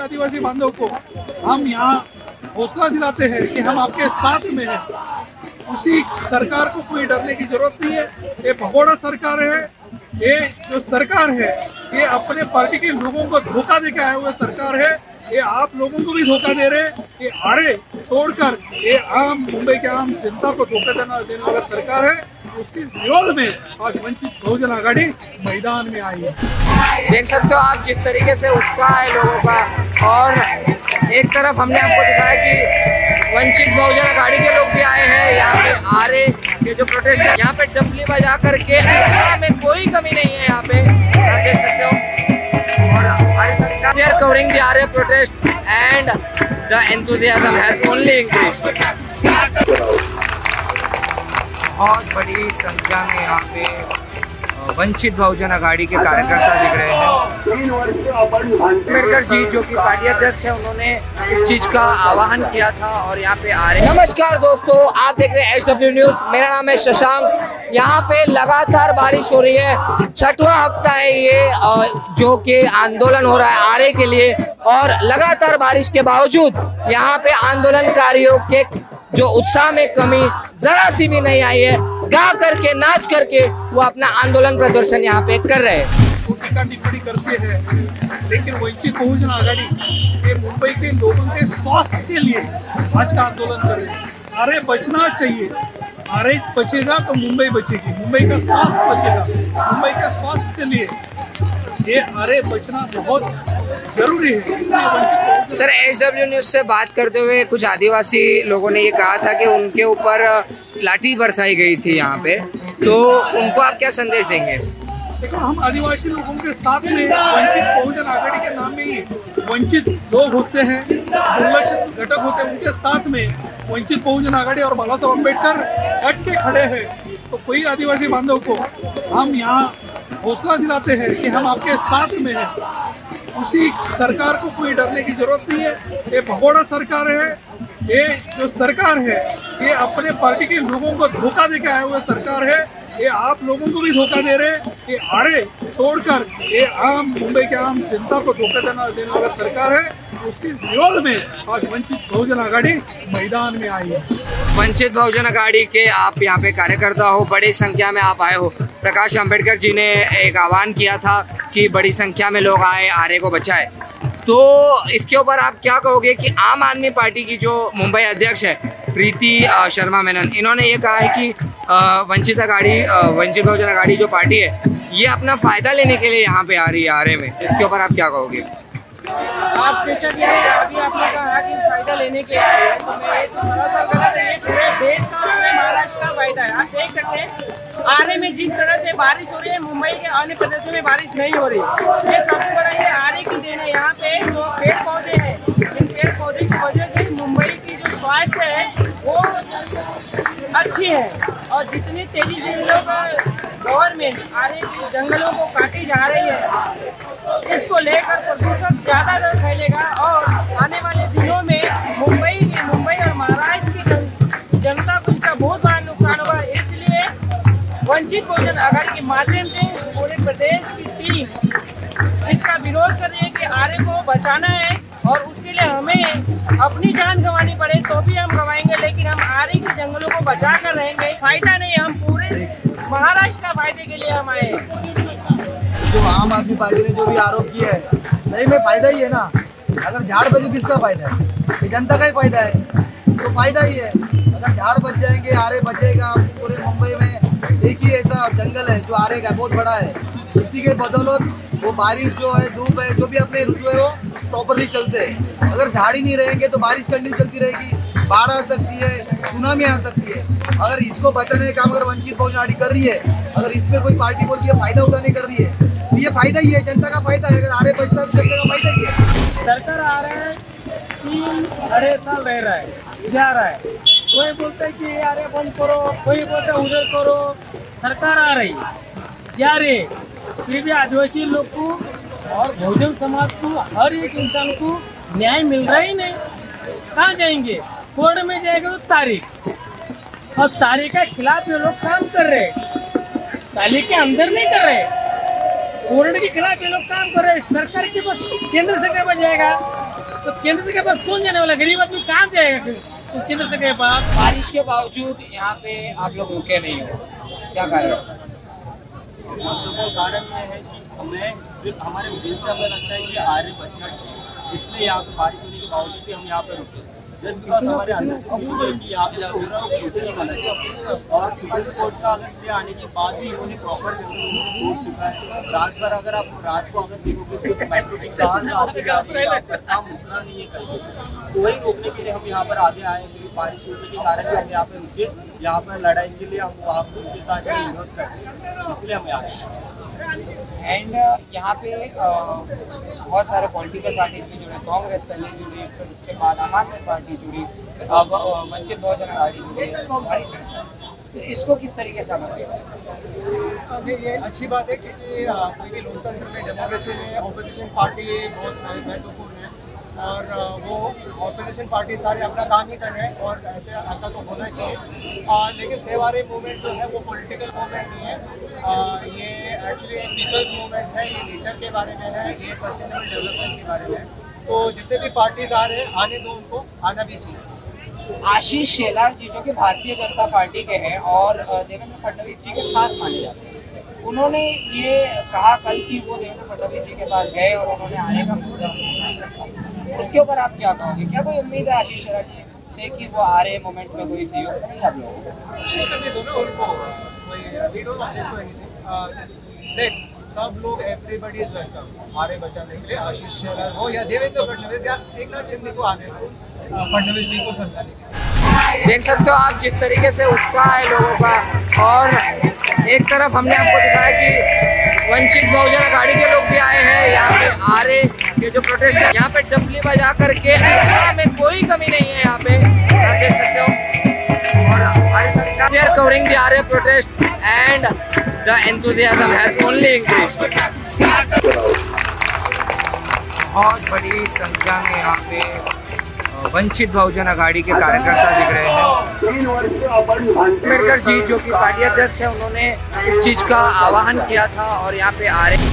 आदिवासी बांधव को हम यहाँ हौसला दिलाते हैं कि हम आपके साथ में हैं। उसी सरकार को कोई डरने की ज़रूरत नहीं है। ये भगोड़ा सरकार है। ये जो सरकार है, ये अपने पार्टी के लोगों को धोखा दे के आए हुए सरकार है। ये आप लोगों को भी धोखा दे रहे हैं। ये आरे तोड़कर ये आम, मुंबई के आम जनता को धोखा देना, देने वाला सरकार है। उसके विरोध में आज वंचित बहुजन आघाड़ी मैदान में आई है। देख सकते हो आप जिस तरीके से उत्साह है लोगों का। और एक तरफ़ हमने आपको दिखाया कि वंचित बहुजन अघाड़ी के लोग भी आए हैं। यहाँ पे आरे के जो प्रोटेस्ट है, यहाँ पे डफली बजा करके उत्साह में कोई कमी नहीं है यहाँ पे। आप देख सकते हो। और हमारे are covering the Aarey protest and the enthusiasm has only increased. बहुत बड़ी संख्या में यहाँ पे अ, वंचित बहुजन अघाड़ी के कार्यकर्ता दिख रहे हैं। अंबेडकर जी, जो कि पार्टी अध्यक्ष है, उन्होंने इस चीज़ का आह्वान किया था और यहाँ पे आ रहे नमस्कार दोस्तों, आप देख रहे हैं एच डब्ल्यू न्यूज़ मेरा नाम है शशांक। यहाँ पे लगातार बारिश हो रही है। छठवा हफ़्ता है ये जो कि आंदोलन हो रहा है आरे के लिए। और लगातार बारिश के बावजूद यहाँ पे आंदोलनकारियों के जो उत्साह में कमी जरा सी भी नहीं आई है। गा करके, नाच करके वो अपना आंदोलन प्रदर्शन यहाँ पे कर रहे हैं। करते हैं, लेकिन वंचित बहुजन आघाड़ी ये मुंबई के लोगों के स्वास्थ्य के लिए आज का आंदोलन कर। अरे बचना चाहिए। अरे बचेगा तो मुंबई बचेगी। मुंबई का स्वास्थ्य बचेगा। मुंबई के स्वास्थ्य के लिए ये अरे बचना बहुत ज़रूरी है। सर एच डब्ल्यू न्यूज़ से बात करते हुए कुछ आदिवासी लोगों ने ये कहा था कि उनके ऊपर लाठी बरसाई गई थी यहाँ पे। तो उनको आप क्या संदेश देंगे? देखो, हम आदिवासी लोगों के साथ में वंचित बहुजन आघाड़ी के नाम में ही वंचित लोग होते हैं, दुर्लक्षित घटक होते हैं। उनके साथ में वंचित बहुजन आघाड़ी और बाला साहब अंबेडकर हट के खड़े हैं। तो कोई आदिवासी बांधव को हम यहाँ हौसला दिलाते हैं कि हम आपके साथ में हैं। उसी सरकार को कोई डरने की ज़रूरत नहीं है। ये भगोड़ा सरकार है। ये जो सरकार है, ये अपने पार्टी के लोगों को धोखा दे के आए हुए सरकार है। ये आप लोगों को भी धोखा दे रहे हैं। ये आरे तोड़कर ये आम, मुंबई के आम जनता को धोखा देना, देने वाला सरकार है। उसके विरोध में आज वंचित बहुजन आघाड़ी मैदान में आई है। वंचित बहुजन अघाड़ी के आप यहाँ पे कार्यकर्ता हो, बड़ी संख्या में आप आए हो। प्रकाश अंबेडकर जी ने एक आह्वान किया था कि बड़ी संख्या में लोग आए आरे को बचाए। तो इसके ऊपर आप क्या कहोगे कि आम आदमी पार्टी की जो मुंबई अध्यक्ष है, प्रीति शर्मा मेनन, इन्होंने ये कहा है कि वंचित अघाड़ी वंचित बहुजन अघाड़ी जो पार्टी है ये अपना फ़ायदा लेने के लिए यहाँ पे आ रही है आरे में। इसके ऊपर आप क्या कहोगे? आप जैसा कि अभी आपने कहा कि फ़ायदा लेने के हैं तो मैं थोड़ा सा गलत है देश का महाराष्ट्र का फ़ायदा है। आप देख सकते हैं, आरे में जिस तरह से बारिश हो रही है, मुंबई के अन्य प्रदेशों में बारिश नहीं हो रही। ये सबसे बड़ा ये आरे की देन है, यहाँ पे जो पेड़ पौधे हैं, इन पेड़ पौधे की वजह से मुंबई की जो स्वास्थ्य है, वो अच्छी है। और जितनी तेज़ी से लोग गवर्नमेंट आरे की जंगलों को काटी जा रही है। इसको लेकर प्रदूषण ज़्यादा दर फैलेगा और आने वाले दिनों में मुंबई की मुंबई और महाराष्ट्र की जन, जनता को इसका बहुत बड़ा नुकसान होगा। इसलिए वंचित बहुजन आघाड़ी के माध्यम से पूरे प्रदेश की टीम इसका विरोध कर रही है कि आर्य को बचाना है और उसके लिए हमें अपनी जान गंवानी पड़े तो भी हम गंवाएँगे। लेकिन हम आर्य के जंगलों को बचा कर रहेंगे। फ़ायदा नहीं महाराष्ट्र फ़ायदे के लिए हम आए जो आम आदमी पार्टी ने जो भी आरोप किया है, सही में फ़ायदा ही है ना? अगर झाड़ बजे किसका फ़ायदा है? जनता का ही फ़ायदा है। तो फ़ायदा ही है। अगर झाड़ बच जाएँगे, आरे बचेगा पूरे मुंबई में एक ही ऐसा जंगल है जो आरे का बहुत बड़ा है। इसी के बदौलत वो बारिश जो है, धूप है, जो भी अपने ऋतु है, वो प्रॉपरली चलते हैं। अगर झाड़ ही नहीं रहेंगे तो बारिश कंटिन्यू चलती रहेगी। बाढ़ आ सकती है, सुनामी आ सकती है। अगर इसको बचाने का काम अगर वंचित बहुजन कर रही है, अगर इसमें कोई पार्टी बोलती है, फ़ायदा उठाने कर रही है तो ये फ़ायदा ही है, जनता का फ़ायदा है, अगर आरे बचता है तो जनता का फ़ायदा ही है। सरकार आ रहा है, तीन अढ़ाई साल रह रहा है, जा रहा है। कोई बोलता है कि अरे बंद करो, कोई बोलता उधर करो। सरकार आ रही जा रही फिर भी आदिवासी लोग को और बहुजन समाज को, हर एक इंसान को न्याय मिल रहा ही नहीं। कहाँ जाएँगे? कोर्ट में जाएगा तो तारीख। और तारीख के खिलाफ ये लोग काम कर रहे हैं। तारीख के अंदर नहीं कर रहे। कोर्ट के खिलाफ ये लोग काम कर रहे हैं। सरकार के पास केंद्र सरकार पर जाएगा? तो केंद्र सरकार के पास कौन जाने वाला? गरीब आदमी कहाँ जाएगा तो केंद्र सरकार के पास बारिश के बावजूद यहाँ पे आप लोग रुके नहीं हो। क्या कारण? ऑल कारण ये है कि हमें सिर्फ़ हमारे दिल से हमें लगता है कि आर्य बचना चाहिए। इसलिए यहाँ पे बारिश होने के बावजूद भी हम यहाँ पे रुके। जस्ट बिकॉज़ हमारे अंदर यहाँ और सुप्रीम कोर्ट का बाद को अगर देखोगे तो नहीं है तो वही रोकने के लिए हम यहाँ पर आगे आए बारिश होने के कारण हम यहाँ पे रुके। यहाँ पर लड़ाई के लिए हम पर उनके साथ विरोध करते हैं। इसके लिए हम यहाँ आए एंड यहाँ पे बहुत सारे पॉलिटिकल पार्टीज़ भी जुड़े कांग्रेस पहले जुड़ी फिर उसके बाद आम आदमी पार्टी जुड़ी अब अ, वंचित बहुजन आघाड़ी जुड़ी संख्या तो इसको किस तरीके से अभी ये अच्छी बात है क्योंकि कोई भी लोकतंत्र में डेमोक्रेसी में ऑपोजिशन पार्टी बहुत महत्वपूर्ण है। और वो ऑपोजिशन पार्टी सारे अपना काम ही कर रहे हैं और ऐसे ऐसा तो होना चाहिए। अ, लेकिन सेवारे मूवमेंट जो है वो पॉलिटिकल मूवमेंट नहीं है। अ, ये एक्चुअली एक पीपल्स मूवमेंट है ये नेचर के बारे में है ये सस्टेनेबल डेवलपमेंट के बारे में है। तो जितने भी पार्टीज़ आ रहे हैं आने दो उनको आना भी चाहिए। आशीष शेलार जी जो कि भारतीय जनता पार्टी के हैं और देवेंद्र फडणवीस जी के खास माने जाते हैं। उन्होंने ये कहा कल कि वो देवेंद्र फडणवीस जी के पास गए और उन्होंने आने का रखा। उसके ऊपर आप क्या कहोगे? क्या कोई उम्मीद है आशीष शेलार जी से कि वो आ रहे मोमेंट में कोई सहयोग करेंगे आप लोगों को? कोशिश करने दो ना उनको सब लोग एवरीबॉडी इज़ वेलकम हमारे बचाने के लिए आशीष शेलार हो या देवेंद्र फडणवीस या एक नाथ शिंदे को आने दो। फडणवीस जी को समझाने के लिए। देख सकते हो आप जिस तरीके से उत्साह है लोगों का। और एक तरफ़ हमने आपको दिखाया कि वंचित बहुजन अघाड़ी के लोग भी आए हैं। यहाँ पे आ रहे ये जो प्रोटेस्ट है, यहाँ पे डफली बजा करके में कोई कमी नहीं है यहाँ पे। आप देख सकते हो। और हमारे साथ we are covering the Aarey protest and the enthusiasm has only increased बहुत बड़ी संख्या में यहाँ पे वंचित बहुजन अघाड़ी के कार्यकर्ता दिख रहे हैं। अंबेडकर जी, जो कि पार्टी अध्यक्ष है, उन्होंने इस चीज़ का आह्वान किया था और यहाँ पे आ रहे